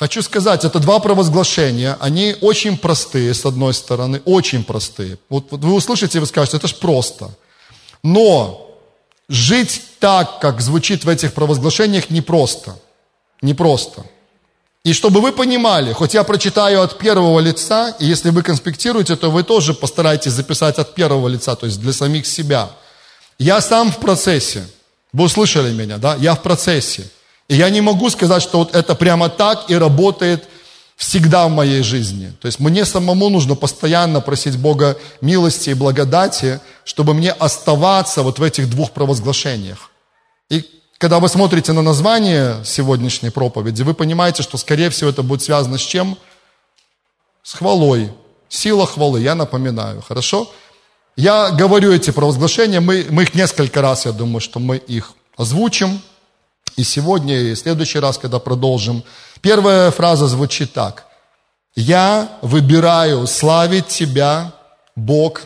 Хочу сказать, это два провозглашения, они очень простые, с одной стороны, очень простые. Вот, вот вы услышите, вы скажете, это ж просто. Но жить так, как звучит в этих провозглашениях, непросто. Непросто. И чтобы вы понимали, хоть я прочитаю от первого лица, и если вы конспектируете, то вы тоже постарайтесь записать от первого лица, то есть для самих себя. Я сам в процессе. Вы услышали меня, да? Я в процессе. Я не могу сказать, что вот это прямо так и работает всегда в моей жизни. То есть мне самому нужно постоянно просить Бога милости и благодати, чтобы мне оставаться вот в этих двух провозглашениях. И когда вы смотрите на название сегодняшней проповеди, вы понимаете, что, скорее всего, это будет связано с чем? С хвалой. Сила хвалы, я напоминаю, хорошо? Я говорю эти провозглашения, мы, мы их несколько раз, я думаю, что мы их озвучим. И сегодня, и в следующий раз, когда продолжим. Первая фраза звучит так. «Я выбираю славить Тебя, Бог,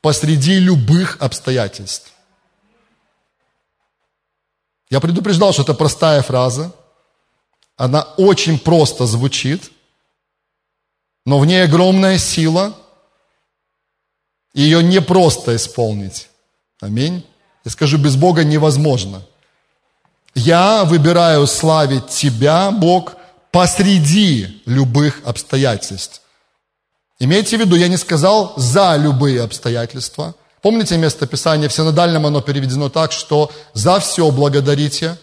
посреди любых обстоятельств». Я предупреждал, что это простая фраза. Она очень просто звучит, но в ней огромная сила. Ее не просто исполнить. Аминь. Я скажу, без Бога невозможно. Я выбираю славить Тебя, Бог, посреди любых обстоятельств. Имейте в виду, я не сказал за любые обстоятельства. Помните место Писания? В синодальном оно переведено так, что за все благодарите.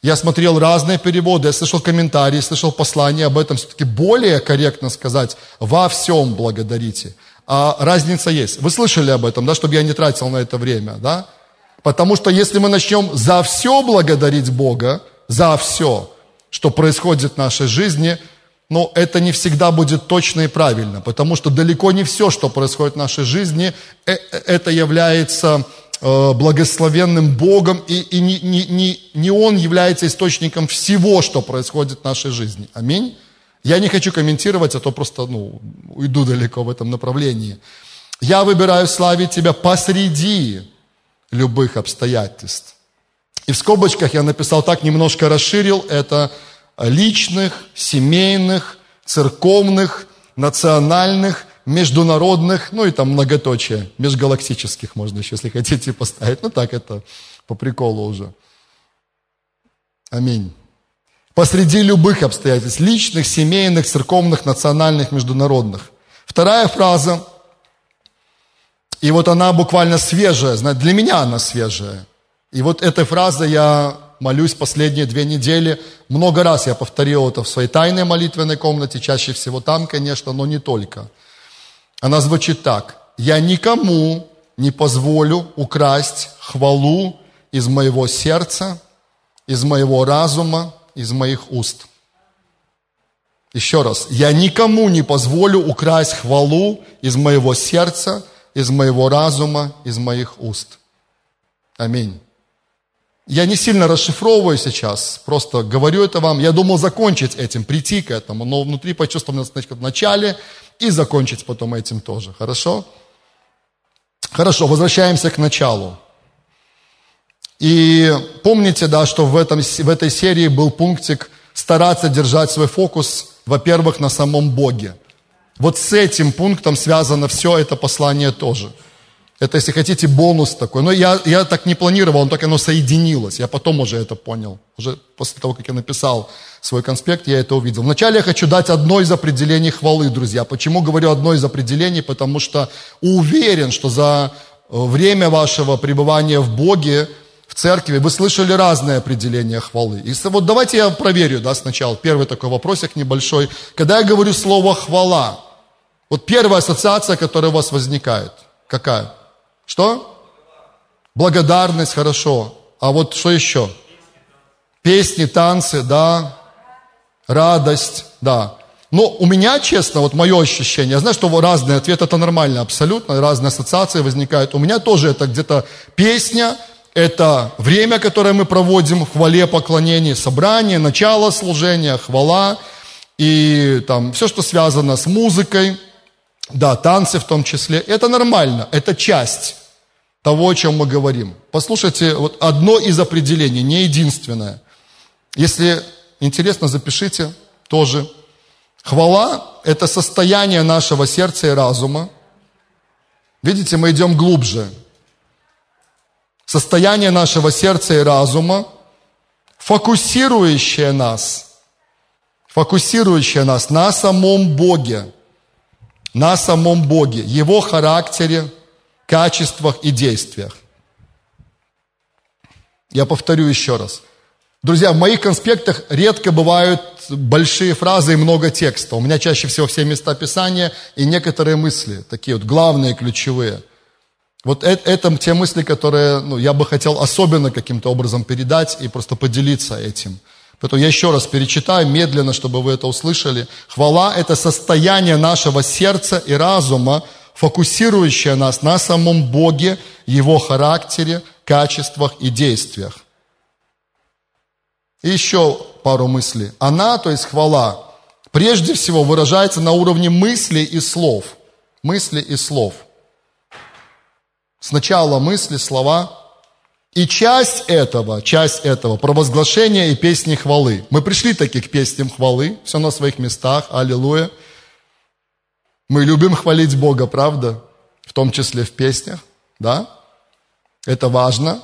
Я смотрел разные переводы, я слышал комментарии, слышал послания об этом. Все-таки более корректно сказать, во всем благодарите. А разница есть. Вы слышали об этом, да, чтобы я не тратил на это время, да? Потому что если мы начнем за все благодарить Бога, за все, что происходит в нашей жизни, но это не всегда будет точно и правильно, потому что далеко не все, что происходит в нашей жизни, э, э, это является э, благословенным Богом, и, и не, не, не, не Он является источником всего, что происходит в нашей жизни. Аминь. Я не хочу комментировать, а то просто ну, уйду далеко в этом направлении. Я выбираю славить Тебя посреди любых обстоятельств. И в скобочках я написал так, немножко расширил это личных, семейных, церковных, национальных, международных, ну и там многоточие, межгалактических можно еще, если хотите, поставить. Ну так это по приколу уже. Аминь. Посреди любых обстоятельств, личных, семейных, церковных, национальных, международных. Вторая фраза – и вот она буквально свежая, для меня она свежая. И вот этой фразой я молюсь последние две недели. Много раз я повторил это в своей тайной молитвенной комнате, чаще всего там, конечно, но не только. Она звучит так. «Я никому не позволю украсть хвалу из моего сердца, из моего разума, из моих уст». Еще раз. «Я никому не позволю украсть хвалу из моего сердца, из моего разума, из моих уст. Аминь. Я не сильно расшифровываю сейчас, просто говорю это вам. Я думал закончить этим, прийти к этому, но внутри почувствовал значит, в начале и закончить потом этим тоже. Хорошо? Хорошо, возвращаемся к началу. И помните, да, что в, этом, в этой серии был пунктик стараться держать свой фокус, во-первых, на самом Боге – вот с этим пунктом связано все это послание тоже. Это, если хотите, бонус такой. Но я, я так не планировал, но так оно соединилось. Я потом уже это понял. Уже после того, как я написал свой конспект, я это увидел. Вначале я хочу дать одно из определений хвалы, друзья. Почему говорю одно из определений? Потому что уверен, что за э, время вашего пребывания в Боге, в церкви, вы слышали разные определения хвалы. И вот давайте я проверю да, сначала. Первый такой вопросик небольшой. Когда я говорю слово «хвала», вот первая ассоциация, которая у вас возникает, какая? Что? Благодарность, хорошо. А вот что еще? Песни, танцы, да. Радость, да. Но у меня, честно, вот мое ощущение, я знаю, что разные ответы, это нормально абсолютно, разные ассоциации возникают. У меня тоже это где-то песня, это время, которое мы проводим в хвале, поклонении, собрание, начало служения, хвала и там все, что связано с музыкой – да, танцы в том числе. Это нормально, это часть того, о чем мы говорим. Послушайте, вот одно из определений, не единственное. Если интересно, запишите. тоже. Хвала – это состояние нашего сердца и разума. Видите, мы идем глубже. Состояние нашего сердца и разума, фокусирующее нас, фокусирующее нас на самом Боге, на самом Боге, Его характере, качествах и действиях. Я повторю еще раз. Друзья, в моих конспектах редко бывают большие фразы и много текста. У меня чаще всего все места Писания и некоторые мысли, такие вот главные, ключевые. Вот это, это те мысли, которые ну, я бы хотел особенно каким-то образом передать и просто поделиться этим. Поэтому я еще раз перечитаю медленно, чтобы вы это услышали. Хвала – это состояние нашего сердца и разума, фокусирующее нас на самом Боге, Его характере, качествах и действиях. И еще пару мыслей. Она, то есть хвала, прежде всего выражается на уровне мыслей и слов. Мысли и слов. Сначала мысли, слова. И часть этого, часть этого, провозглашение и песни хвалы. Мы пришли таки к песням хвалы, все на своих местах, аллилуйя. Мы любим хвалить Бога, правда? В том числе в песнях, да? Это важно.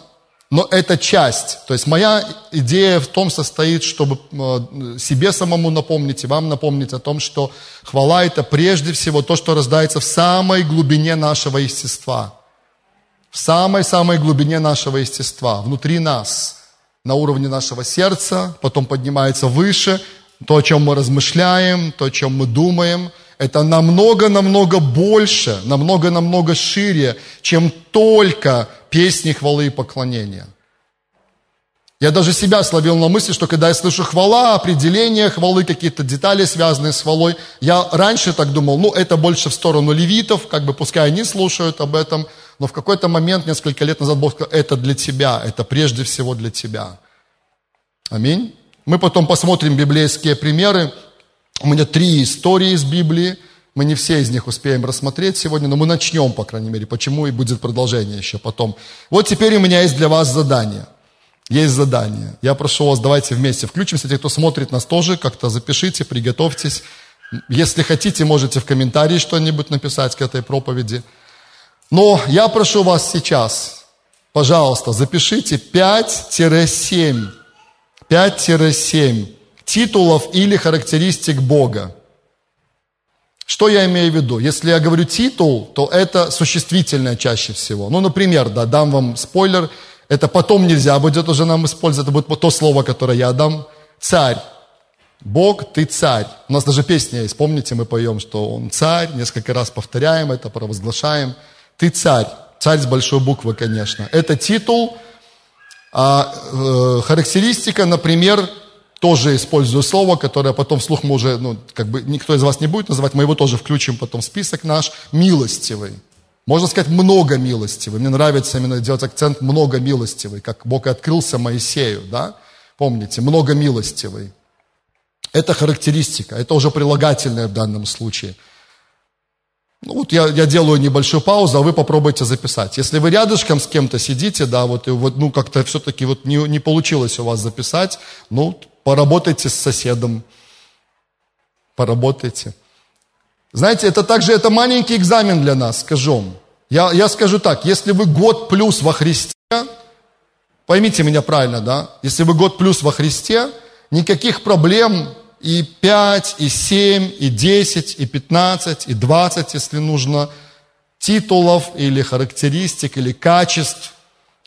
Но это часть. То есть моя идея в том состоит, чтобы э, себе самому напомнить и вам напомнить о том, что хвала это прежде всего то, что рождается в самой глубине нашего естества. В самой-самой глубине нашего естества, внутри нас, на уровне нашего сердца, потом поднимается выше, то, о чем мы размышляем, то, о чем мы думаем – это намного-намного больше, намного-намного шире, чем только песни хвалы и поклонения. Я даже себя словил на мысли, что когда я слышу хвала, определение хвалы, какие-то детали, связанные с хвалой, я раньше так думал, ну, это больше в сторону левитов, как бы пускай они слушают об этом, но в какой-то момент, несколько лет назад, Бог сказал, это для тебя, это прежде всего для тебя. Аминь. Мы потом посмотрим библейские примеры, у меня три истории из Библии. Мы не все из них успеем рассмотреть сегодня, но мы начнем, по крайней мере, почему и будет продолжение еще потом. Вот теперь у меня есть для вас задание. Есть задание. Я прошу вас, давайте вместе включимся. Те, кто смотрит нас тоже, как-то запишите, приготовьтесь. Если хотите, можете в комментарии что-нибудь написать к этой проповеди. Но я прошу вас сейчас, пожалуйста, запишите 5-7. 5-7 титулов или характеристик Бога. Что я имею в виду? Если я говорю титул, то это существительное чаще всего. Ну, например, да, дам вам спойлер, это потом нельзя будет уже нам использовать, это будет то слово, которое я дам. Царь. Бог, ты царь. У нас даже песня есть, помните, мы поем, что он царь, несколько раз повторяем это, провозглашаем. Ты царь. Царь с большой буквы, конечно. Это титул, а э, характеристика, например, тоже использую слово, которое потом вслух мы уже, ну, как бы никто из вас не будет называть, мы его тоже включим потом в список наш, милостивый. Можно сказать, много милостивый. Мне нравится именно делать акцент много милостивый, как Бог открылся Моисею, да? Помните, много милостивый. Это характеристика, это уже прилагательное в данном случае. Ну, вот я, я делаю небольшую паузу, а вы попробуйте записать. Если вы рядышком с кем-то сидите, да, вот, и вот ну, как-то все-таки вот не, не получилось у вас записать, ну, поработайте с соседом, поработайте. Знаете, это также это маленький экзамен для нас, скажу. Я, я скажу так, если вы год плюс во Христе, поймите меня правильно, да? Если вы год плюс во Христе, никаких проблем и 5, и 7, и 10, и 15, и 20, если нужно, титулов или характеристик, или качеств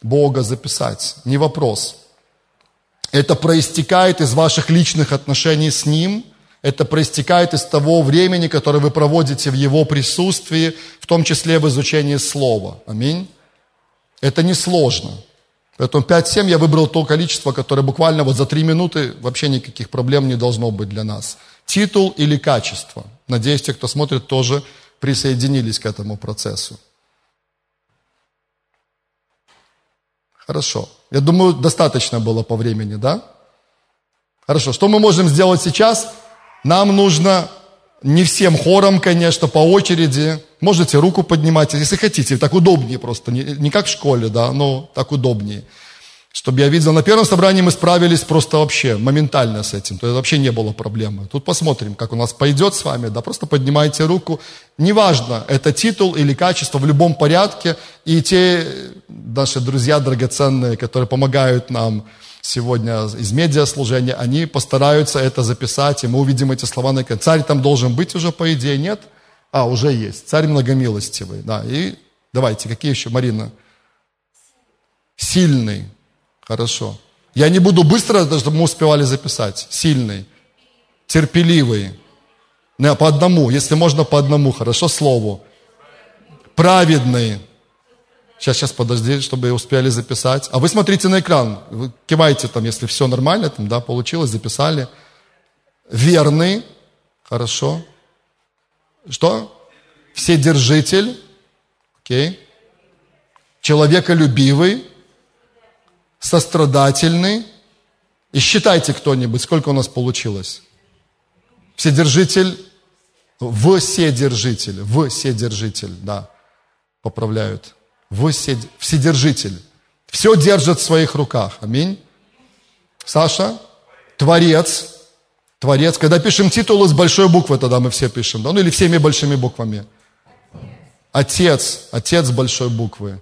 Бога записать. Не вопрос. Это проистекает из ваших личных отношений с Ним, это проистекает из того времени, которое вы проводите в Его присутствии, в том числе в изучении Слова. Аминь. Это несложно. Поэтому 5-7 я выбрал то количество, которое буквально вот за 3 минуты вообще никаких проблем не должно быть для нас. Титул или качество. Надеюсь, те, кто смотрит, тоже присоединились к этому процессу. Хорошо. Я думаю, достаточно было по времени, да? Хорошо. Что мы можем сделать сейчас? Нам нужно не всем хором, конечно, по очереди. Можете руку поднимать, если хотите. Так удобнее просто. Не, не как в школе, да, но так удобнее. Чтобы я видел, на первом собрании мы справились просто вообще моментально с этим. То есть вообще не было проблемы. Тут посмотрим, как у нас пойдет с вами. Да, просто поднимайте руку. Неважно, это титул или качество, в любом порядке. И те наши друзья драгоценные, которые помогают нам сегодня из медиаслужения, они постараются это записать, и мы увидим эти слова на экране. Царь там должен быть уже, по идее, нет? А, уже есть. Царь многомилостивый. Да, и давайте, какие еще, Марина? Сильный. Хорошо. Я не буду быстро, чтобы мы успевали записать. Сильный, терпеливый. Не, по одному, если можно по одному, хорошо, слову. Праведный. Сейчас, сейчас, подожди, чтобы успели записать. А вы смотрите на экран, вы кивайте там, если все нормально, там, да, получилось, записали. Верный, хорошо. Что? Вседержитель, окей. Человеколюбивый, сострадательный. И считайте кто-нибудь, сколько у нас получилось. Вседержитель, вседержитель, вседержитель, да, поправляют. Вседержитель. Все держит в своих руках. Аминь. Саша, Творец, Творец. Когда пишем титулы с большой буквы, тогда мы все пишем, да? ну или всеми большими буквами. Отец, Отец с большой буквы.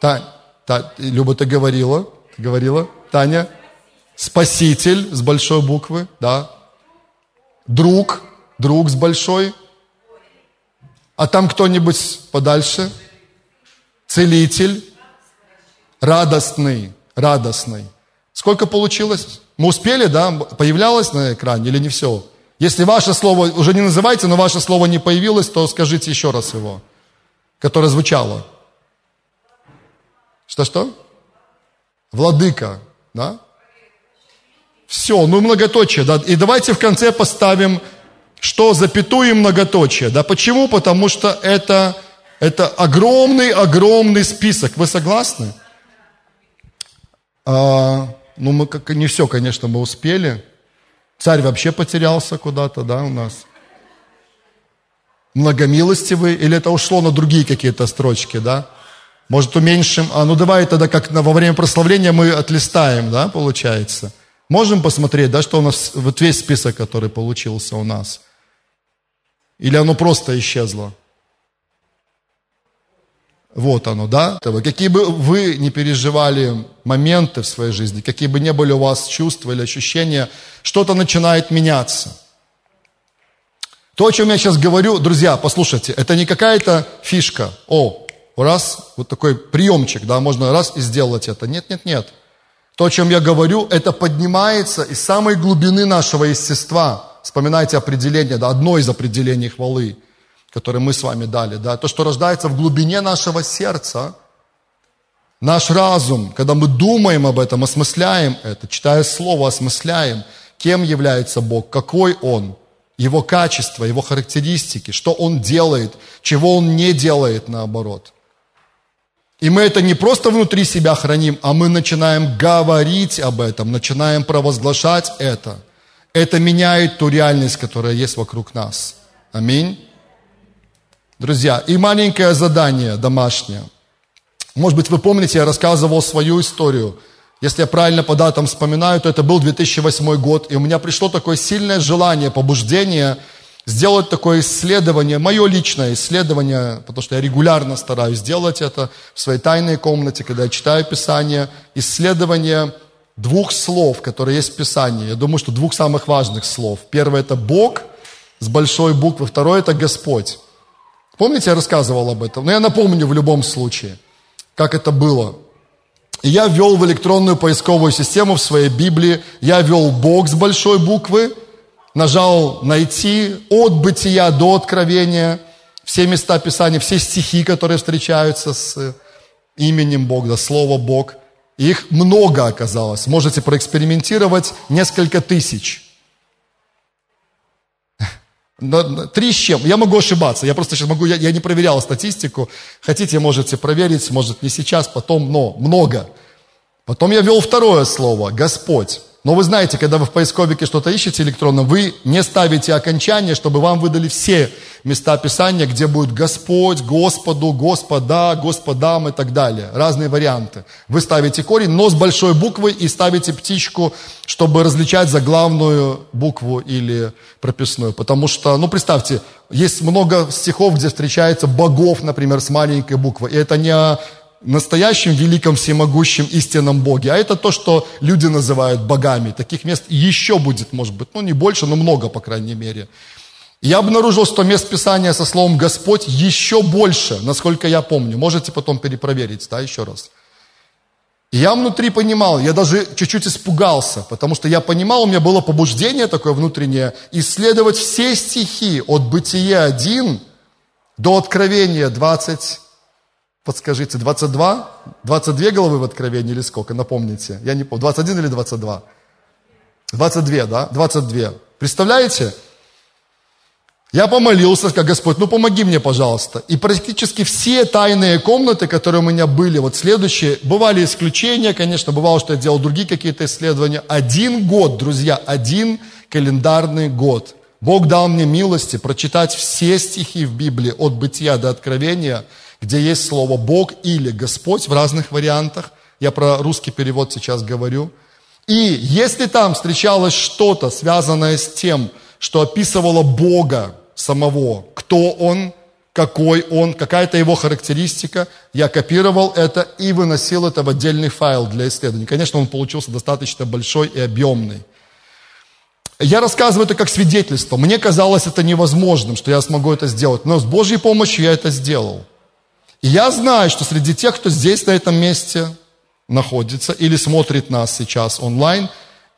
Та, та, Люба, ты говорила? говорила, Таня. Спаситель с большой буквы, да. Друг, друг с большой. А там кто-нибудь подальше? Целитель. Радостный, радостный. Сколько получилось? Мы успели, да? Появлялось на экране или не все? Если ваше слово, уже не называйте, но ваше слово не появилось, то скажите еще раз его, которое звучало. Что-что? Владыка, да? Все, ну многоточие, да? И давайте в конце поставим, что запятую многоточие, да? Почему? Потому что это, это огромный-огромный список. Вы согласны? А, ну, мы как не все, конечно, мы успели. Царь вообще потерялся куда-то, да, у нас. Многомилостивый, или это ушло на другие какие-то строчки, да? Может, уменьшим? А ну давай тогда, как во время прославления мы отлистаем, да, получается. Можем посмотреть, да, что у нас, вот весь список, который получился у нас. Или оно просто исчезло? Вот оно, да? Какие бы вы не переживали моменты в своей жизни, какие бы не были у вас чувства или ощущения, что-то начинает меняться. То, о чем я сейчас говорю, друзья, послушайте, это не какая-то фишка. О, раз, вот такой приемчик, да, можно раз и сделать это. Нет, нет, нет. То, о чем я говорю, это поднимается из самой глубины нашего естества. Вспоминайте определение, да, одно из определений хвалы, которое мы с вами дали, да, то, что рождается в глубине нашего сердца, наш разум, когда мы думаем об этом, осмысляем это, читая Слово, осмысляем, кем является Бог, какой Он, Его качество, Его характеристики, что Он делает, чего Он не делает наоборот – и мы это не просто внутри себя храним, а мы начинаем говорить об этом, начинаем провозглашать это. Это меняет ту реальность, которая есть вокруг нас. Аминь. Друзья, и маленькое задание домашнее. Может быть, вы помните, я рассказывал свою историю. Если я правильно по датам вспоминаю, то это был 2008 год, и у меня пришло такое сильное желание, побуждение – сделать такое исследование, мое личное исследование, потому что я регулярно стараюсь делать это в своей тайной комнате, когда я читаю Писание, исследование двух слов, которые есть в Писании. Я думаю, что двух самых важных слов. Первое – это Бог с большой буквы, второе – это Господь. Помните, я рассказывал об этом? Но я напомню в любом случае, как это было. Я ввел в электронную поисковую систему в своей Библии, я ввел Бог с большой буквы – нажал «Найти» от бытия до откровения, все места Писания, все стихи, которые встречаются с именем Бога, да, слово Бог. их много оказалось. Можете проэкспериментировать несколько тысяч. Три с чем? Я могу ошибаться. Я просто сейчас могу, я, я не проверял статистику. Хотите, можете проверить, может не сейчас, потом, но много. Потом я ввел второе слово, Господь. Но вы знаете, когда вы в поисковике что-то ищете электронно, вы не ставите окончание, чтобы вам выдали все места Писания, где будет Господь, Господу, Господа, Господам и так далее. Разные варианты. Вы ставите корень, но с большой буквы и ставите птичку, чтобы различать заглавную букву или прописную. Потому что, ну представьте, есть много стихов, где встречается богов, например, с маленькой буквы. И это не настоящем великом всемогущем истинном Боге, а это то, что люди называют богами. Таких мест еще будет, может быть, ну не больше, но много, по крайней мере. Я обнаружил, что мест Писания со словом «Господь» еще больше, насколько я помню. Можете потом перепроверить, да, еще раз. И я внутри понимал, я даже чуть-чуть испугался, потому что я понимал, у меня было побуждение такое внутреннее, исследовать все стихи от Бытия 1 до Откровения 20, Подскажите, 22? 22 головы в Откровении или сколько? Напомните. Я не помню. 21 или 22? 22, да? 22. Представляете? Я помолился, как Господь, ну помоги мне, пожалуйста. И практически все тайные комнаты, которые у меня были, вот следующие, бывали исключения, конечно, бывало, что я делал другие какие-то исследования. Один год, друзья, один календарный год. Бог дал мне милости прочитать все стихи в Библии от Бытия до Откровения – где есть слово Бог или Господь в разных вариантах. Я про русский перевод сейчас говорю. И если там встречалось что-то, связанное с тем, что описывало Бога самого, кто Он, какой Он, какая-то его характеристика, я копировал это и выносил это в отдельный файл для исследования. Конечно, он получился достаточно большой и объемный. Я рассказываю это как свидетельство. Мне казалось это невозможным, что я смогу это сделать, но с Божьей помощью я это сделал. Я знаю, что среди тех, кто здесь, на этом месте находится или смотрит нас сейчас онлайн,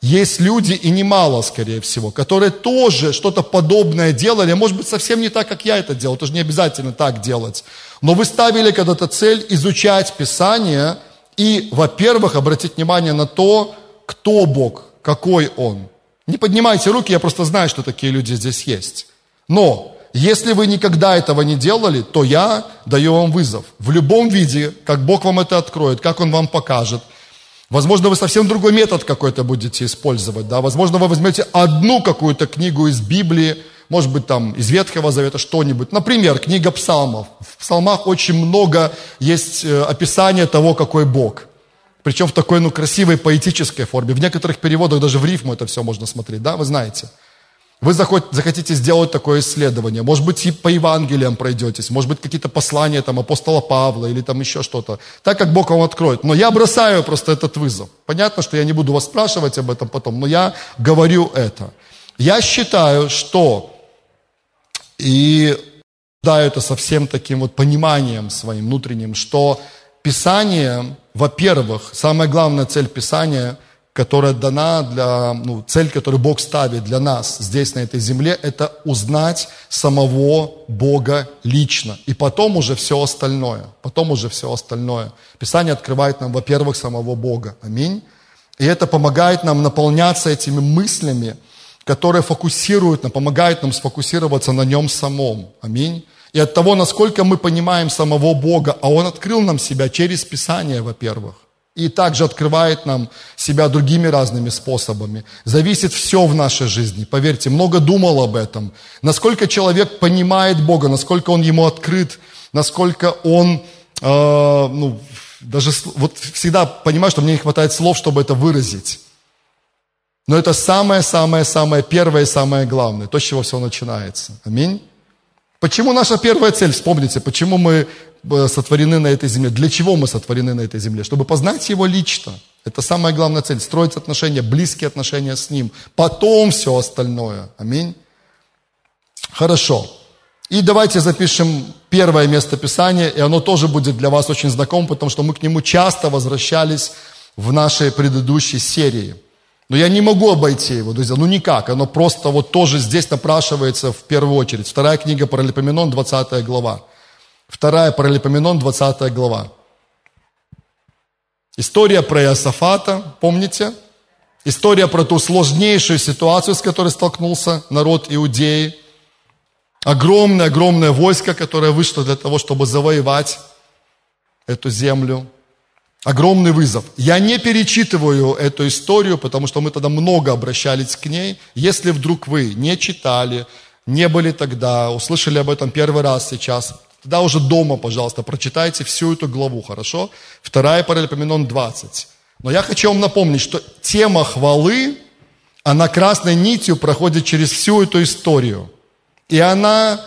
есть люди, и немало, скорее всего, которые тоже что-то подобное делали, может быть, совсем не так, как я это делал, это же не обязательно так делать. Но вы ставили когда-то цель изучать Писание и, во-первых, обратить внимание на то, кто Бог, какой Он. Не поднимайте руки, я просто знаю, что такие люди здесь есть. Но если вы никогда этого не делали, то я даю вам вызов. В любом виде, как Бог вам это откроет, как Он вам покажет. Возможно, вы совсем другой метод какой-то будете использовать. Да? Возможно, вы возьмете одну какую-то книгу из Библии, может быть, там из Ветхого Завета что-нибудь. Например, книга псалмов. В псалмах очень много есть э, описания того, какой Бог. Причем в такой, ну, красивой поэтической форме. В некоторых переводах даже в рифму это все можно смотреть, да, вы знаете. Вы захотите сделать такое исследование, может быть, и по Евангелиям пройдетесь, может быть, какие-то послания там апостола Павла или там еще что-то, так как Бог вам откроет. Но я бросаю просто этот вызов. Понятно, что я не буду вас спрашивать об этом потом, но я говорю это. Я считаю, что и да, это со всем таким вот пониманием своим внутренним, что Писание, во-первых, самая главная цель Писания – которая дана для, ну, цель, которую Бог ставит для нас здесь, на этой земле, это узнать самого Бога лично. И потом уже все остальное. Потом уже все остальное. Писание открывает нам, во-первых, самого Бога. Аминь. И это помогает нам наполняться этими мыслями, которые фокусируют, помогают нам сфокусироваться на нем самом. Аминь. И от того, насколько мы понимаем самого Бога, а Он открыл нам себя через Писание, во-первых. И также открывает нам себя другими разными способами. Зависит все в нашей жизни. Поверьте, много думал об этом. Насколько человек понимает Бога, насколько он ему открыт, насколько он, э, ну, даже вот всегда понимаю, что мне не хватает слов, чтобы это выразить. Но это самое-самое-самое первое и самое главное, то, с чего все начинается. Аминь. Почему наша первая цель? Вспомните, почему мы сотворены на этой земле. Для чего мы сотворены на этой земле? Чтобы познать Его лично. Это самая главная цель. Строить отношения, близкие отношения с Ним. Потом все остальное. Аминь. Хорошо. И давайте запишем первое место Писания, и оно тоже будет для вас очень знакомо, потому что мы к нему часто возвращались в нашей предыдущей серии. Но я не могу обойти его, друзья, ну никак. Оно просто вот тоже здесь напрашивается в первую очередь. Вторая книга Паралипоменон, 20 глава. Вторая Паралипоменон, 20 глава. История про Иосафата, помните? История про ту сложнейшую ситуацию, с которой столкнулся народ Иудеи. Огромное-огромное войско, которое вышло для того, чтобы завоевать эту землю. Огромный вызов. Я не перечитываю эту историю, потому что мы тогда много обращались к ней. Если вдруг вы не читали, не были тогда, услышали об этом первый раз сейчас, тогда уже дома, пожалуйста, прочитайте всю эту главу, хорошо? Вторая Паралипоменон 20. Но я хочу вам напомнить, что тема хвалы, она красной нитью проходит через всю эту историю. И она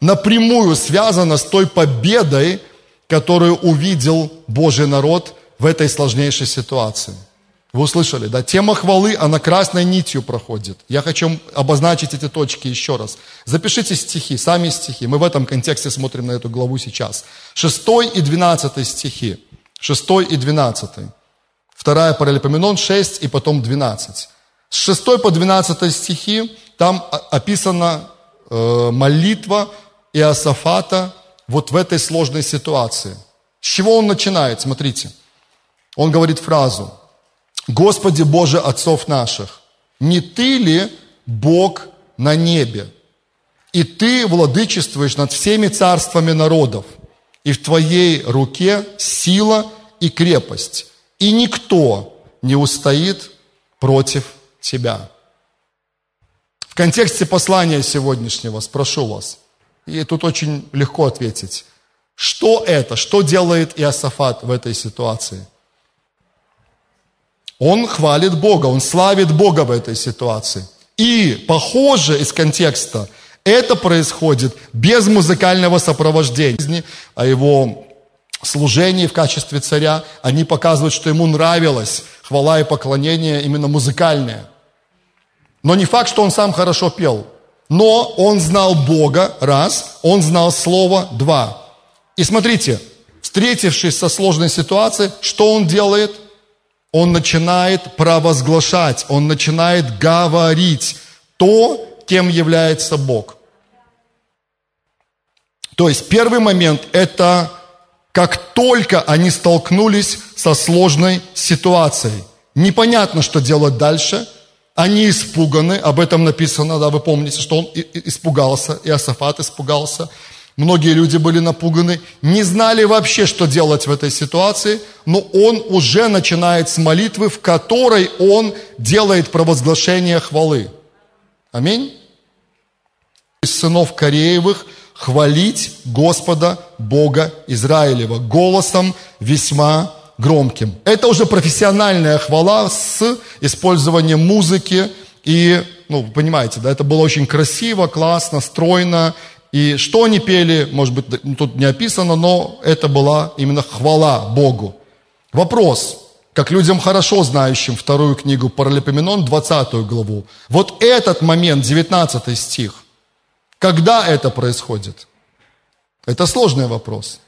напрямую связана с той победой, которую увидел Божий народ в этой сложнейшей ситуации. Вы услышали, да? Тема хвалы, она красной нитью проходит. Я хочу обозначить эти точки еще раз. Запишите стихи, сами стихи. Мы в этом контексте смотрим на эту главу сейчас. 6 и 12 стихи. 6 и 12. Вторая паралипоменон 6 и потом 12. С 6 по 12 стихи там описана э, молитва Иосафата вот в этой сложной ситуации. С чего он начинает? Смотрите. Он говорит фразу. «Господи Боже отцов наших, не Ты ли Бог на небе? И Ты владычествуешь над всеми царствами народов, и в Твоей руке сила и крепость, и никто не устоит против Тебя». В контексте послания сегодняшнего спрошу вас, и тут очень легко ответить, что это, что делает Иосафат в этой ситуации – он хвалит Бога, он славит Бога в этой ситуации. И, похоже из контекста, это происходит без музыкального сопровождения. А его служении в качестве царя, они показывают, что ему нравилось хвала и поклонение именно музыкальное. Но не факт, что он сам хорошо пел. Но он знал Бога, раз, он знал Слово, два. И смотрите, встретившись со сложной ситуацией, что он делает – он начинает провозглашать, он начинает говорить то, кем является Бог. То есть первый момент – это как только они столкнулись со сложной ситуацией. Непонятно, что делать дальше. Они испуганы, об этом написано, да, вы помните, что он испугался, и Асафат испугался – Многие люди были напуганы, не знали вообще, что делать в этой ситуации, но он уже начинает с молитвы, в которой он делает провозглашение хвалы. Аминь. Из сынов Кореевых хвалить Господа Бога Израилева голосом весьма громким. Это уже профессиональная хвала с использованием музыки и, ну, вы понимаете, да, это было очень красиво, классно, стройно, и что они пели, может быть, тут не описано, но это была именно хвала Богу. Вопрос, как людям хорошо знающим вторую книгу Паралипоменон, 20 главу. Вот этот момент, 19 стих, когда это происходит? Это сложный вопрос.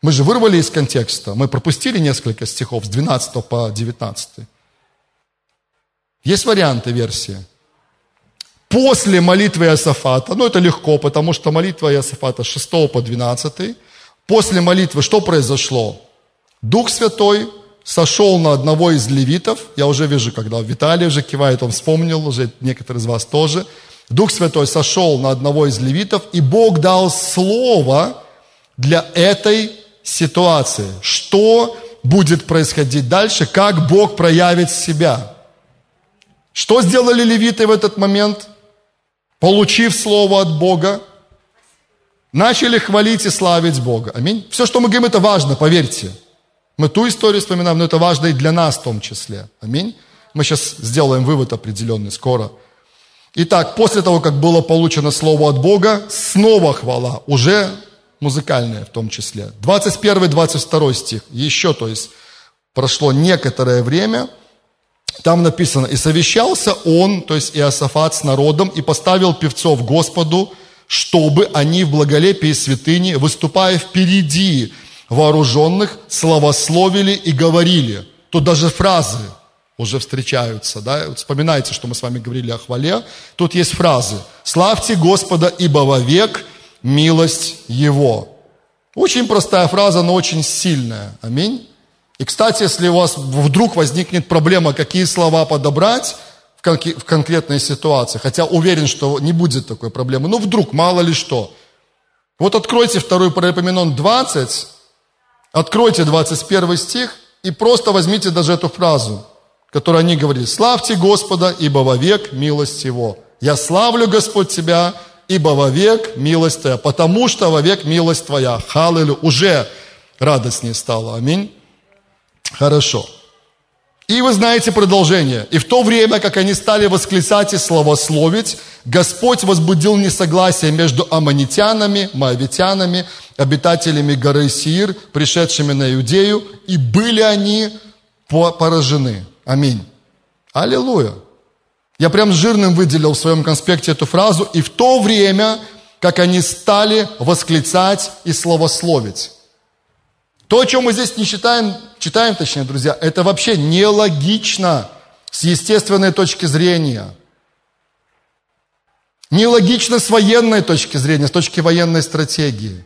Мы же вырвали из контекста, мы пропустили несколько стихов с 12 по 19. Есть варианты версии после молитвы Иосафата, ну это легко, потому что молитва Иосафата 6 по 12, после молитвы что произошло? Дух Святой сошел на одного из левитов, я уже вижу, когда Виталий уже кивает, он вспомнил, уже некоторые из вас тоже, Дух Святой сошел на одного из левитов, и Бог дал слово для этой ситуации. Что будет происходить дальше, как Бог проявит себя. Что сделали левиты в этот момент? Получив Слово от Бога, начали хвалить и славить Бога. Аминь. Все, что мы говорим, это важно, поверьте. Мы ту историю вспоминаем, но это важно и для нас в том числе. Аминь. Мы сейчас сделаем вывод определенный скоро. Итак, после того, как было получено Слово от Бога, снова хвала, уже музыкальная в том числе. 21-22 стих, еще, то есть, прошло некоторое время – там написано, и совещался он, то есть Иосафат с народом, и поставил певцов Господу, чтобы они в благолепии святыни, выступая впереди вооруженных, славословили и говорили. Тут даже фразы уже встречаются, да, вот вспоминайте, что мы с вами говорили о хвале. Тут есть фразы. «Славьте Господа, ибо вовек милость Его». Очень простая фраза, но очень сильная. Аминь. И, кстати, если у вас вдруг возникнет проблема, какие слова подобрать в, кон- в конкретной ситуации, хотя уверен, что не будет такой проблемы, но вдруг, мало ли что. Вот откройте второй Паралипоменон 20, откройте 21 стих, И просто возьмите даже эту фразу, которую они говорили. «Славьте Господа, ибо вовек милость Его». «Я славлю, Господь, Тебя, ибо вовек милость Твоя». Потому что вовек милость Твоя. Халилю. Уже радостнее стало. Аминь. Хорошо. И вы знаете продолжение. «И в то время, как они стали восклицать и славословить, Господь возбудил несогласие между аммонитянами, моавитянами, обитателями горы Сиир, пришедшими на Иудею, и были они поражены». Аминь. Аллилуйя. Я прям жирным выделил в своем конспекте эту фразу. «И в то время, как они стали восклицать и славословить». То, о чем мы здесь не читаем, читаем, точнее, друзья, это вообще нелогично с естественной точки зрения. Нелогично с военной точки зрения, с точки военной стратегии.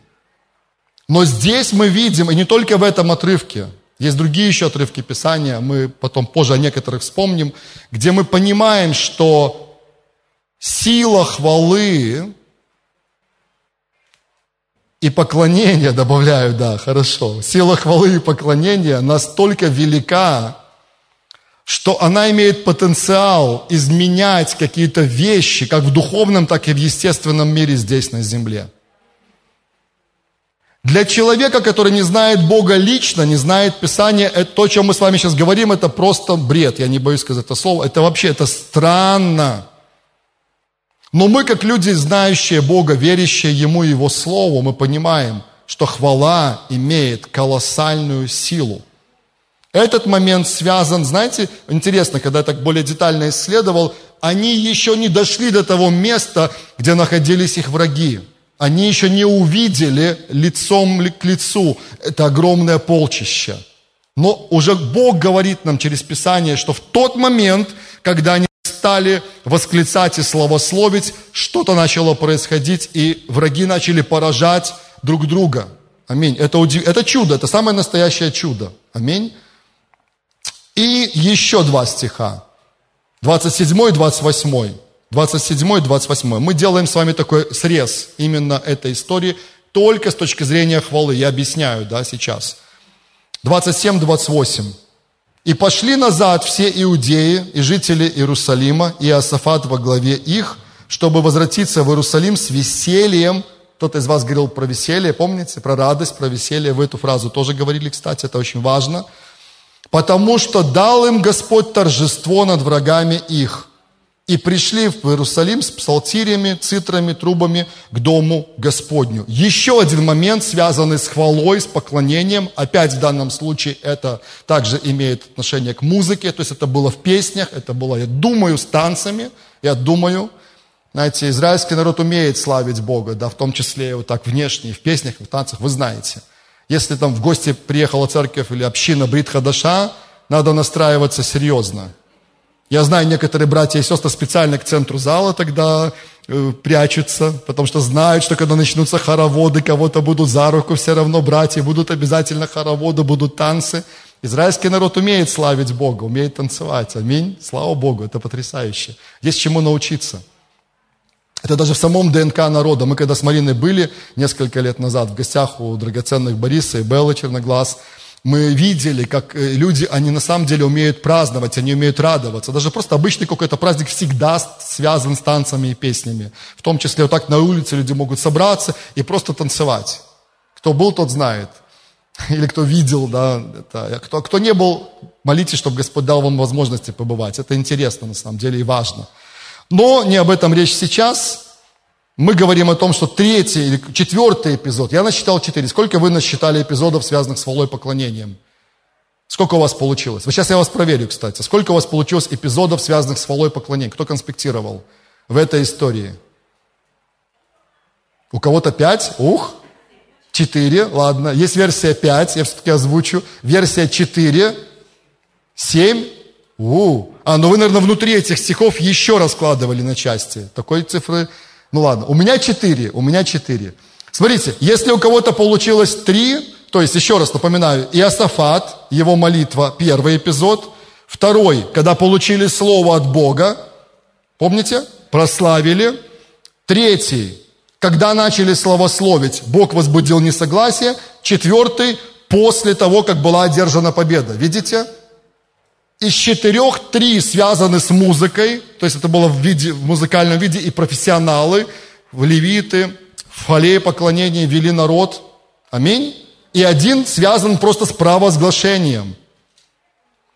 Но здесь мы видим, и не только в этом отрывке, есть другие еще отрывки Писания, мы потом позже о некоторых вспомним, где мы понимаем, что сила хвалы и поклонение, добавляю, да, хорошо. Сила хвалы и поклонения настолько велика, что она имеет потенциал изменять какие-то вещи, как в духовном, так и в естественном мире здесь на земле. Для человека, который не знает Бога лично, не знает Писания, это то, о чем мы с вами сейчас говорим, это просто бред. Я не боюсь сказать это слово. Это вообще, это странно. Но мы, как люди, знающие Бога, верящие Ему и Его Слову, мы понимаем, что хвала имеет колоссальную силу. Этот момент связан, знаете, интересно, когда я так более детально исследовал, они еще не дошли до того места, где находились их враги. Они еще не увидели лицом к лицу это огромное полчище. Но уже Бог говорит нам через Писание, что в тот момент, когда они стали восклицать и славословить, что-то начало происходить, и враги начали поражать друг друга. Аминь. Это, удив... это чудо, это самое настоящее чудо. Аминь. И еще два стиха. 27 и 28. 27 и 28. Мы делаем с вами такой срез именно этой истории, только с точки зрения хвалы. Я объясняю, да, сейчас. 27-28. И пошли назад все иудеи и жители Иерусалима, и Асафат во главе их, чтобы возвратиться в Иерусалим с весельем. Кто-то из вас говорил про веселье, помните? Про радость, про веселье. Вы эту фразу тоже говорили, кстати, это очень важно. Потому что дал им Господь торжество над врагами их – и пришли в Иерусалим с псалтирями, цитрами, трубами к дому Господню. Еще один момент, связанный с хвалой, с поклонением. Опять в данном случае это также имеет отношение к музыке. То есть это было в песнях, это было, я думаю, с танцами. Я думаю, знаете, израильский народ умеет славить Бога, да, в том числе вот так внешне, в песнях, в танцах, вы знаете. Если там в гости приехала церковь или община Брит Хадаша, надо настраиваться серьезно. Я знаю, некоторые братья и сестры специально к центру зала тогда э, прячутся, потому что знают, что когда начнутся хороводы, кого-то будут за руку все равно брать, и будут обязательно хороводы, будут танцы. Израильский народ умеет славить Бога, умеет танцевать. Аминь. Слава Богу, это потрясающе. Есть чему научиться. Это даже в самом ДНК народа. Мы когда с Мариной были несколько лет назад в гостях у драгоценных Бориса и Беллы Черноглаз – мы видели, как э, люди, они на самом деле умеют праздновать, они умеют радоваться. Даже просто обычный какой-то праздник всегда связан с танцами и песнями. В том числе вот так на улице люди могут собраться и просто танцевать. Кто был, тот знает. Или кто видел, да, это. Кто, кто не был, молитесь, чтобы Господь дал вам возможности побывать. Это интересно на самом деле и важно. Но не об этом речь сейчас. Мы говорим о том, что третий или четвертый эпизод, я насчитал четыре. Сколько вы насчитали эпизодов, связанных с хвалой и поклонением? Сколько у вас получилось? Вот сейчас я вас проверю, кстати. Сколько у вас получилось эпизодов, связанных с хвалой и поклонением? Кто конспектировал в этой истории? У кого-то пять? Ух! Четыре, ладно. Есть версия пять, я все-таки озвучу. Версия четыре, семь. У, а, ну вы, наверное, внутри этих стихов еще раскладывали на части. Такой цифры ну ладно, у меня четыре, у меня четыре. Смотрите, если у кого-то получилось три, то есть, еще раз напоминаю, Иосафат, его молитва, первый эпизод. Второй, когда получили слово от Бога, помните, прославили. Третий, когда начали словословить, Бог возбудил несогласие. Четвертый, после того, как была одержана победа. Видите? Из четырех три связаны с музыкой, то есть это было в, виде, в музыкальном виде, и профессионалы, в левиты, в хале поклонения вели народ. Аминь. И один связан просто с провозглашением.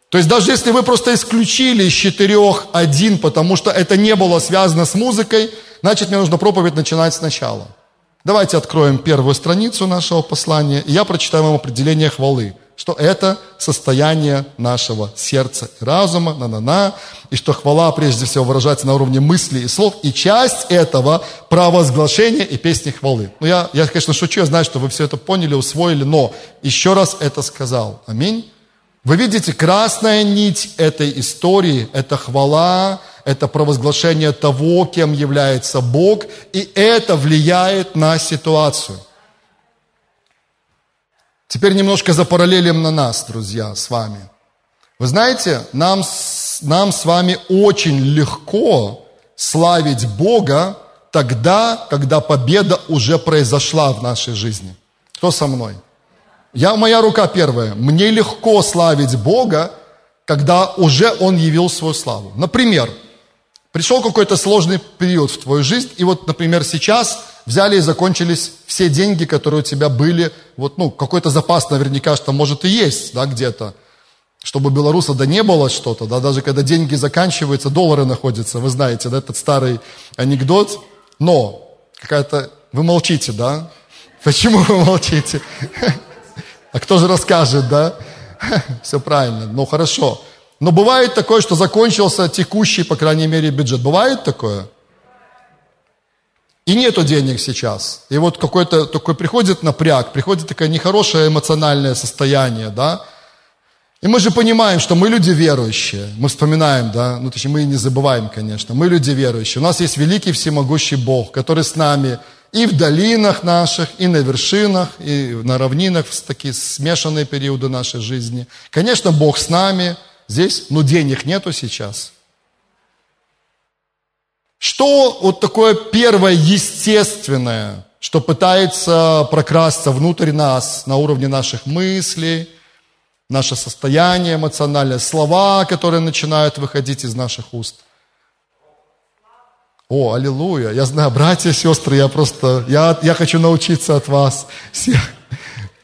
То есть даже если вы просто исключили из четырех один, потому что это не было связано с музыкой, значит мне нужно проповедь начинать сначала. Давайте откроем первую страницу нашего послания, и я прочитаю вам определение хвалы – что это состояние нашего сердца и разума, на-на-на, и что хвала прежде всего выражается на уровне мыслей и слов, и часть этого провозглашения и песни хвалы. Ну, я, я, конечно, шучу, я знаю, что вы все это поняли, усвоили, но еще раз это сказал. Аминь. Вы видите, красная нить этой истории – это хвала, это провозглашение того, кем является Бог, и это влияет на ситуацию. Теперь немножко запараллелим на нас, друзья, с вами. Вы знаете, нам, нам с вами очень легко славить Бога тогда, когда победа уже произошла в нашей жизни. Кто со мной? Я, моя рука первая. Мне легко славить Бога, когда уже Он явил свою славу. Например, пришел какой-то сложный период в твою жизнь, и вот, например, сейчас взяли и закончились все деньги, которые у тебя были, вот, ну, какой-то запас наверняка, что может и есть, да, где-то, чтобы белоруса да не было что-то, да, даже когда деньги заканчиваются, доллары находятся, вы знаете, да, этот старый анекдот, но какая-то, вы молчите, да, почему вы молчите? А кто же расскажет, да? Все правильно, ну хорошо. Но бывает такое, что закончился текущий, по крайней мере, бюджет. Бывает такое? И нету денег сейчас. И вот какой-то такой приходит напряг, приходит такое нехорошее эмоциональное состояние, да. И мы же понимаем, что мы люди верующие. Мы вспоминаем, да, ну точнее мы не забываем, конечно. Мы люди верующие. У нас есть великий всемогущий Бог, который с нами и в долинах наших, и на вершинах, и на равнинах, в такие смешанные периоды нашей жизни. Конечно, Бог с нами здесь, но денег нету сейчас. Что вот такое первое естественное, что пытается прокрасться внутрь нас на уровне наших мыслей, наше состояние эмоциональное, слова, которые начинают выходить из наших уст. О, аллилуйя! Я знаю, братья, сестры, я просто, я, я хочу научиться от вас всех.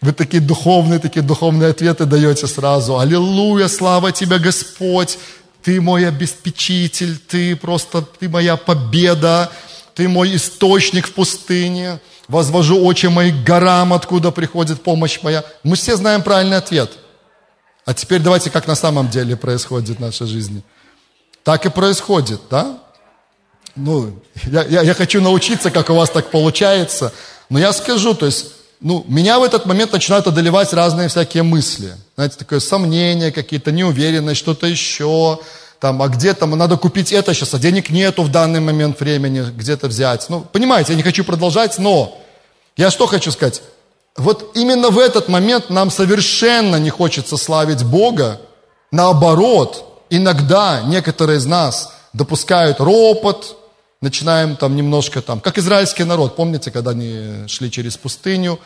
Вы такие духовные, такие духовные ответы даете сразу. Аллилуйя, слава тебе, Господь! Ты мой обеспечитель, ты просто, ты моя победа, ты мой источник в пустыне, возвожу очи мои к горам, откуда приходит помощь моя. Мы все знаем правильный ответ. А теперь давайте, как на самом деле происходит в нашей жизни. Так и происходит, да? Ну, я, я, я хочу научиться, как у вас так получается, но я скажу, то есть ну, меня в этот момент начинают одолевать разные всякие мысли. Знаете, такое сомнение какие-то, неуверенность, что-то еще. Там, а где там, надо купить это сейчас, а денег нету в данный момент времени где-то взять. Ну, понимаете, я не хочу продолжать, но я что хочу сказать? Вот именно в этот момент нам совершенно не хочется славить Бога. Наоборот, иногда некоторые из нас допускают ропот, начинаем там немножко там, как израильский народ, помните, когда они шли через пустыню?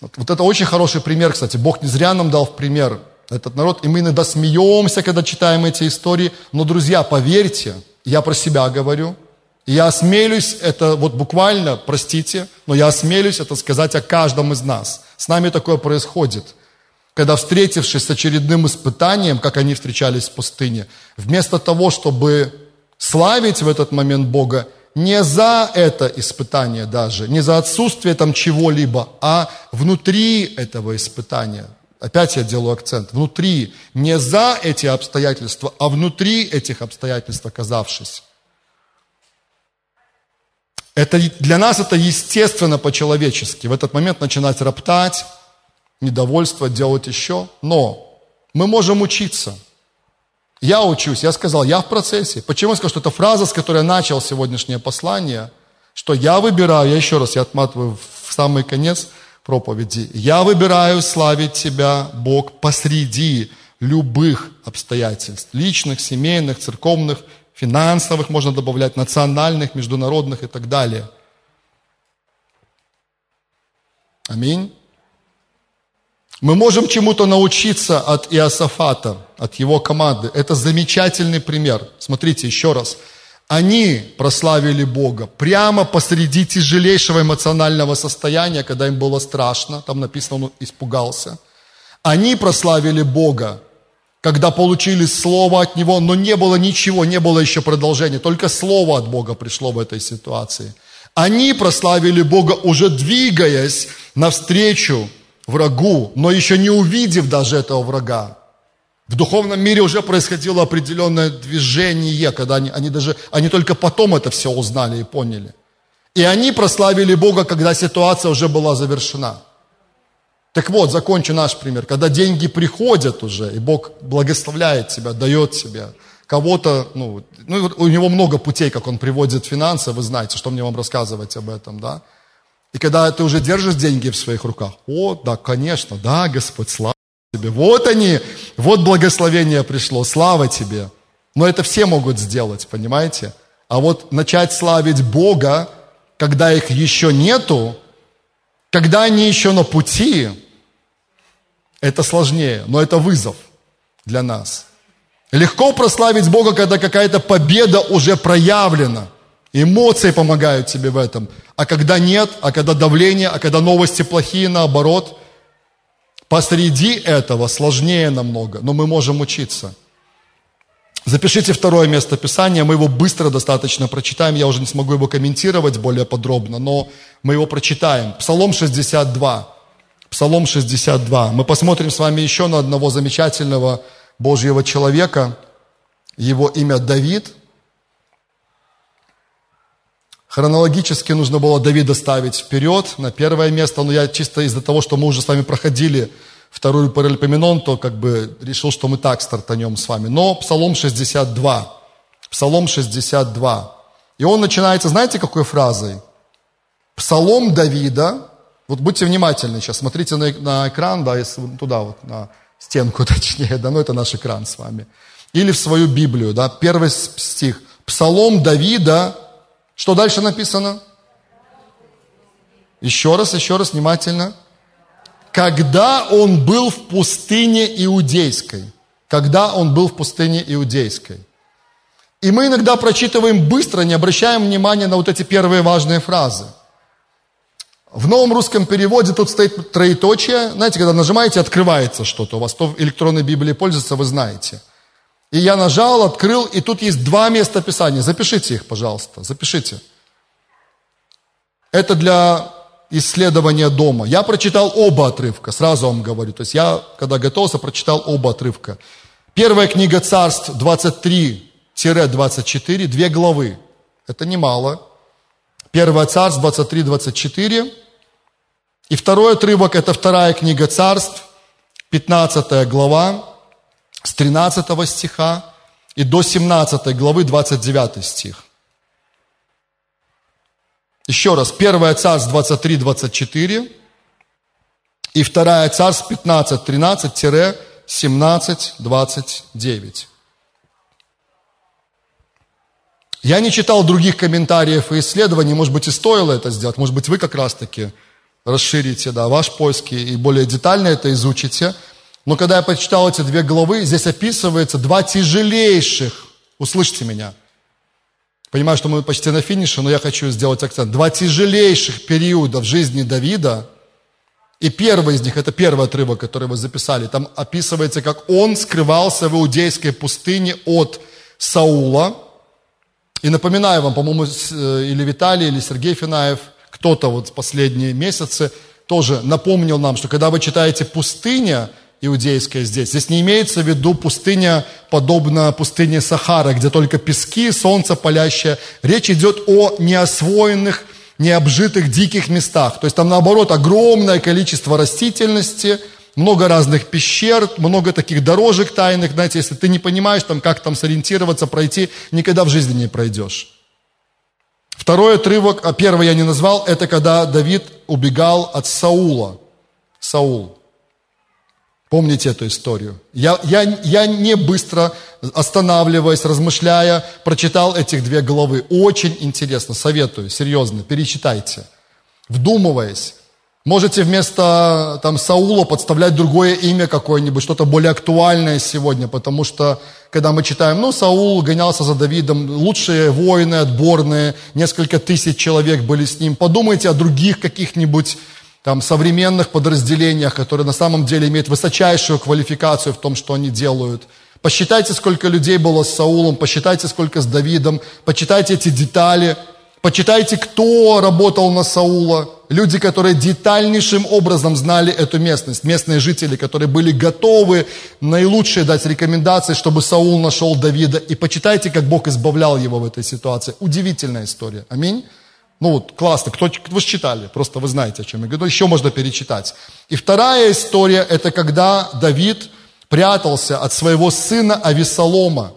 Вот, вот это очень хороший пример, кстати. Бог не зря нам дал в пример этот народ, и мы иногда смеемся, когда читаем эти истории. Но, друзья, поверьте, я про себя говорю, я осмелюсь это вот буквально, простите, но я осмелюсь это сказать о каждом из нас. С нами такое происходит. Когда, встретившись с очередным испытанием, как они встречались в пустыне, вместо того, чтобы славить в этот момент Бога не за это испытание даже, не за отсутствие там чего-либо, а внутри этого испытания. Опять я делаю акцент. Внутри. Не за эти обстоятельства, а внутри этих обстоятельств оказавшись. Это, для нас это естественно по-человечески. В этот момент начинать роптать, недовольство, делать еще. Но мы можем учиться – я учусь, я сказал, я в процессе. Почему я сказал, что это фраза, с которой я начал сегодняшнее послание, что я выбираю, я еще раз, я отматываю в самый конец проповеди, я выбираю славить Тебя, Бог, посреди любых обстоятельств, личных, семейных, церковных, финансовых, можно добавлять, национальных, международных и так далее. Аминь. Мы можем чему-то научиться от Иосафата, от его команды. Это замечательный пример. Смотрите еще раз. Они прославили Бога прямо посреди тяжелейшего эмоционального состояния, когда им было страшно. Там написано, он испугался. Они прославили Бога, когда получили слово от Него, но не было ничего, не было еще продолжения. Только слово от Бога пришло в этой ситуации. Они прославили Бога, уже двигаясь навстречу врагу, но еще не увидев даже этого врага. В духовном мире уже происходило определенное движение, когда они, они даже, они только потом это все узнали и поняли. И они прославили Бога, когда ситуация уже была завершена. Так вот, закончу наш пример. Когда деньги приходят уже, и Бог благословляет тебя, дает тебе, кого-то, ну, ну, у него много путей, как он приводит финансы, вы знаете, что мне вам рассказывать об этом, да? И когда ты уже держишь деньги в своих руках, о, да, конечно, да, Господь, слава тебе. Вот они, вот благословение пришло, слава тебе. Но это все могут сделать, понимаете? А вот начать славить Бога, когда их еще нету, когда они еще на пути, это сложнее, но это вызов для нас. Легко прославить Бога, когда какая-то победа уже проявлена – Эмоции помогают тебе в этом. А когда нет, а когда давление, а когда новости плохие, наоборот, посреди этого сложнее намного, но мы можем учиться. Запишите второе место Писания, мы его быстро достаточно прочитаем, я уже не смогу его комментировать более подробно, но мы его прочитаем. Псалом 62. Псалом 62. Мы посмотрим с вами еще на одного замечательного Божьего человека. Его имя Давид – Хронологически нужно было Давида ставить вперед, на первое место, но я чисто из-за того, что мы уже с вами проходили вторую паралипоменон, то как бы решил, что мы так стартанем с вами. Но Псалом 62. Псалом 62. И он начинается, знаете, какой фразой? Псалом Давида, вот будьте внимательны сейчас, смотрите на, на экран, да, если туда вот, на стенку точнее, да, ну это наш экран с вами. Или в свою Библию, да, первый стих. Псалом Давида, что дальше написано? Еще раз, еще раз внимательно. Когда он был в пустыне иудейской. Когда он был в пустыне иудейской. И мы иногда прочитываем быстро, не обращаем внимания на вот эти первые важные фразы. В новом русском переводе тут стоит троеточие. Знаете, когда нажимаете, открывается что-то. У вас то в электронной Библии пользуется, вы знаете. И я нажал, открыл, и тут есть два места Писания. Запишите их, пожалуйста, запишите. Это для исследования дома. Я прочитал оба отрывка, сразу вам говорю. То есть я, когда готовился, прочитал оба отрывка. Первая книга Царств 23-24, две главы. Это немало. Первая Царств 23-24. И второй отрывок, это вторая книга Царств, 15 глава, с 13 стиха и до 17 главы 29 стих. Еще раз, 1 Царств 23-24 и 2 Царств 15-13-17-29. Я не читал других комментариев и исследований, может быть, и стоило это сделать, может быть, вы как раз-таки расширите да, ваш поиски и более детально это изучите – но когда я прочитал эти две главы, здесь описывается два тяжелейших, услышьте меня, понимаю, что мы почти на финише, но я хочу сделать акцент, два тяжелейших периода в жизни Давида, и первый из них, это первый отрывок, который вы записали, там описывается, как он скрывался в иудейской пустыне от Саула, и напоминаю вам, по-моему, э, или Виталий, или Сергей Финаев, кто-то вот в последние месяцы тоже напомнил нам, что когда вы читаете «пустыня», иудейская здесь. Здесь не имеется в виду пустыня, подобно пустыне Сахара, где только пески, солнце палящее. Речь идет о неосвоенных, необжитых диких местах. То есть там наоборот огромное количество растительности, много разных пещер, много таких дорожек тайных. Знаете, если ты не понимаешь, там, как там сориентироваться, пройти, никогда в жизни не пройдешь. Второй отрывок, а первый я не назвал, это когда Давид убегал от Саула. Саул. Помните эту историю? Я, я, я не быстро, останавливаясь, размышляя, прочитал этих две главы. Очень интересно, советую, серьезно, перечитайте. Вдумываясь. Можете вместо там, Саула подставлять другое имя какое-нибудь, что-то более актуальное сегодня, потому что, когда мы читаем, ну, Саул гонялся за Давидом, лучшие воины отборные, несколько тысяч человек были с ним. Подумайте о других каких-нибудь там, современных подразделениях, которые на самом деле имеют высочайшую квалификацию в том, что они делают. Посчитайте, сколько людей было с Саулом, посчитайте, сколько с Давидом, почитайте эти детали – Почитайте, кто работал на Саула. Люди, которые детальнейшим образом знали эту местность. Местные жители, которые были готовы наилучшие дать рекомендации, чтобы Саул нашел Давида. И почитайте, как Бог избавлял его в этой ситуации. Удивительная история. Аминь. Ну вот, классно. Кто, вы читали, просто вы знаете, о чем я говорю. Еще можно перечитать. И вторая история, это когда Давид прятался от своего сына Авесолома.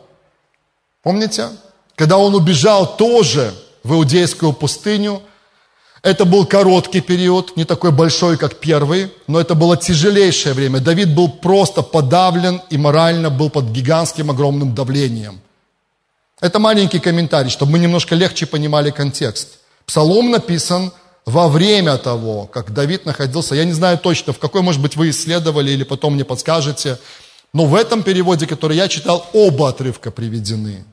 Помните? Когда он убежал тоже в Иудейскую пустыню. Это был короткий период, не такой большой, как первый, но это было тяжелейшее время. Давид был просто подавлен и морально был под гигантским огромным давлением. Это маленький комментарий, чтобы мы немножко легче понимали контекст. Псалом написан во время того, как Давид находился, я не знаю точно, в какой, может быть, вы исследовали или потом мне подскажете, но в этом переводе, который я читал, оба отрывка приведены.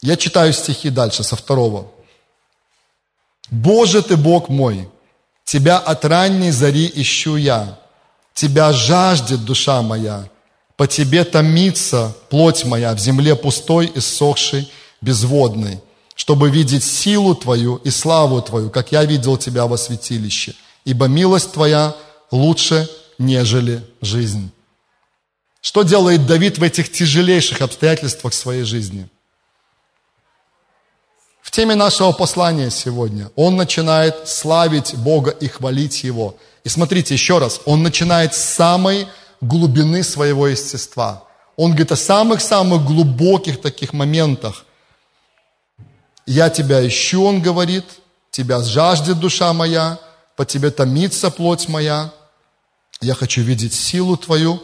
Я читаю стихи дальше, со второго. «Боже ты, Бог мой, Тебя от ранней зари ищу я, Тебя жаждет душа моя, по Тебе томится плоть моя в земле пустой, иссохшей, безводной, чтобы видеть силу Твою и славу Твою, как я видел Тебя во святилище, ибо милость Твоя лучше, нежели жизнь». Что делает Давид в этих тяжелейших обстоятельствах своей жизни – в теме нашего послания сегодня он начинает славить Бога и хвалить Его. И смотрите еще раз, он начинает с самой глубины своего естества. Он говорит о самых-самых глубоких таких моментах. «Я тебя ищу», он говорит, «тебя жаждет душа моя, по тебе томится плоть моя, я хочу видеть силу твою».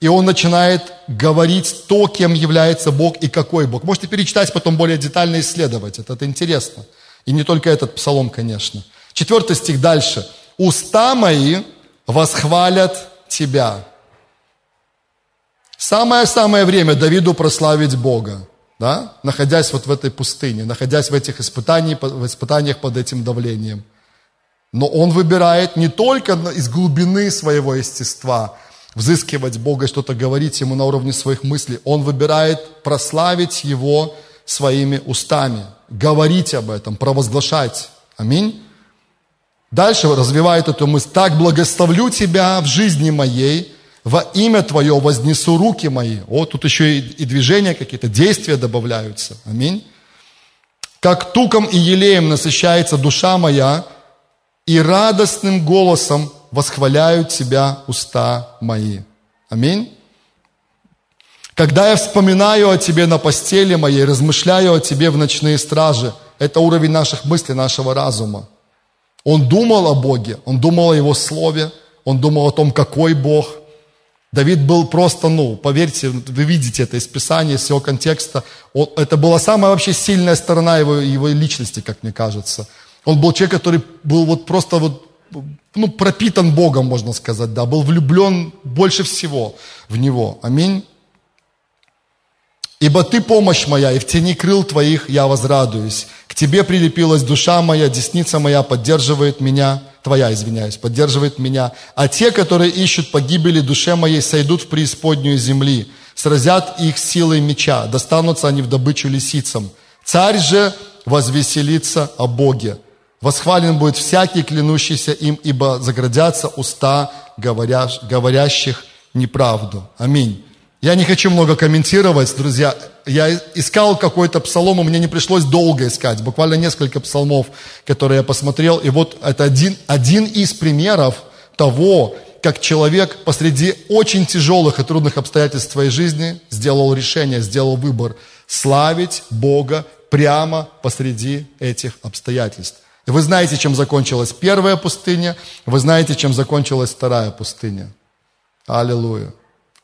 И он начинает говорить то, кем является Бог и какой Бог. Можете перечитать, потом более детально исследовать. Это, это интересно. И не только этот псалом, конечно. Четвертый стих дальше. «Уста мои восхвалят Тебя». Самое-самое время Давиду прославить Бога, да? находясь вот в этой пустыне, находясь в этих испытаниях, в испытаниях под этим давлением. Но он выбирает не только из глубины своего естества, взыскивать Бога, что-то говорить Ему на уровне своих мыслей. Он выбирает прославить Его своими устами, говорить об этом, провозглашать. Аминь. Дальше развивает эту мысль. «Так благословлю Тебя в жизни моей, во имя Твое вознесу руки мои». О, тут еще и, и движения какие-то, действия добавляются. Аминь. «Как туком и елеем насыщается душа моя, и радостным голосом восхваляют Тебя уста мои. Аминь. Когда я вспоминаю о Тебе на постели моей, размышляю о Тебе в ночные стражи, это уровень наших мыслей, нашего разума. Он думал о Боге, он думал о Его Слове, он думал о том, какой Бог. Давид был просто, ну, поверьте, вы видите это из Писания, из его контекста. Он, это была самая вообще сильная сторона его, его личности, как мне кажется. Он был человек, который был вот просто вот ну, пропитан Богом, можно сказать, да, был влюблен больше всего в Него. Аминь. Ибо Ты помощь моя, и в тени крыл Твоих я возрадуюсь. К Тебе прилепилась душа моя, десница моя поддерживает меня, Твоя, извиняюсь, поддерживает меня. А те, которые ищут погибели душе моей, сойдут в преисподнюю земли, сразят их силой меча, достанутся они в добычу лисицам. Царь же возвеселится о Боге. Восхвален будет всякий, клянущийся им, ибо заградятся уста говорящ, говорящих неправду. Аминь. Я не хочу много комментировать, друзья. Я искал какой-то псалом, и мне не пришлось долго искать. Буквально несколько псалмов, которые я посмотрел. И вот это один, один из примеров того, как человек посреди очень тяжелых и трудных обстоятельств своей жизни сделал решение, сделал выбор славить Бога прямо посреди этих обстоятельств. И вы знаете, чем закончилась первая пустыня, вы знаете, чем закончилась вторая пустыня. Аллилуйя.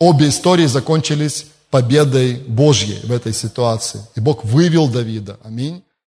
Обе истории закончились победой Божьей в этой ситуации. И Бог вывел Давида. Аминь.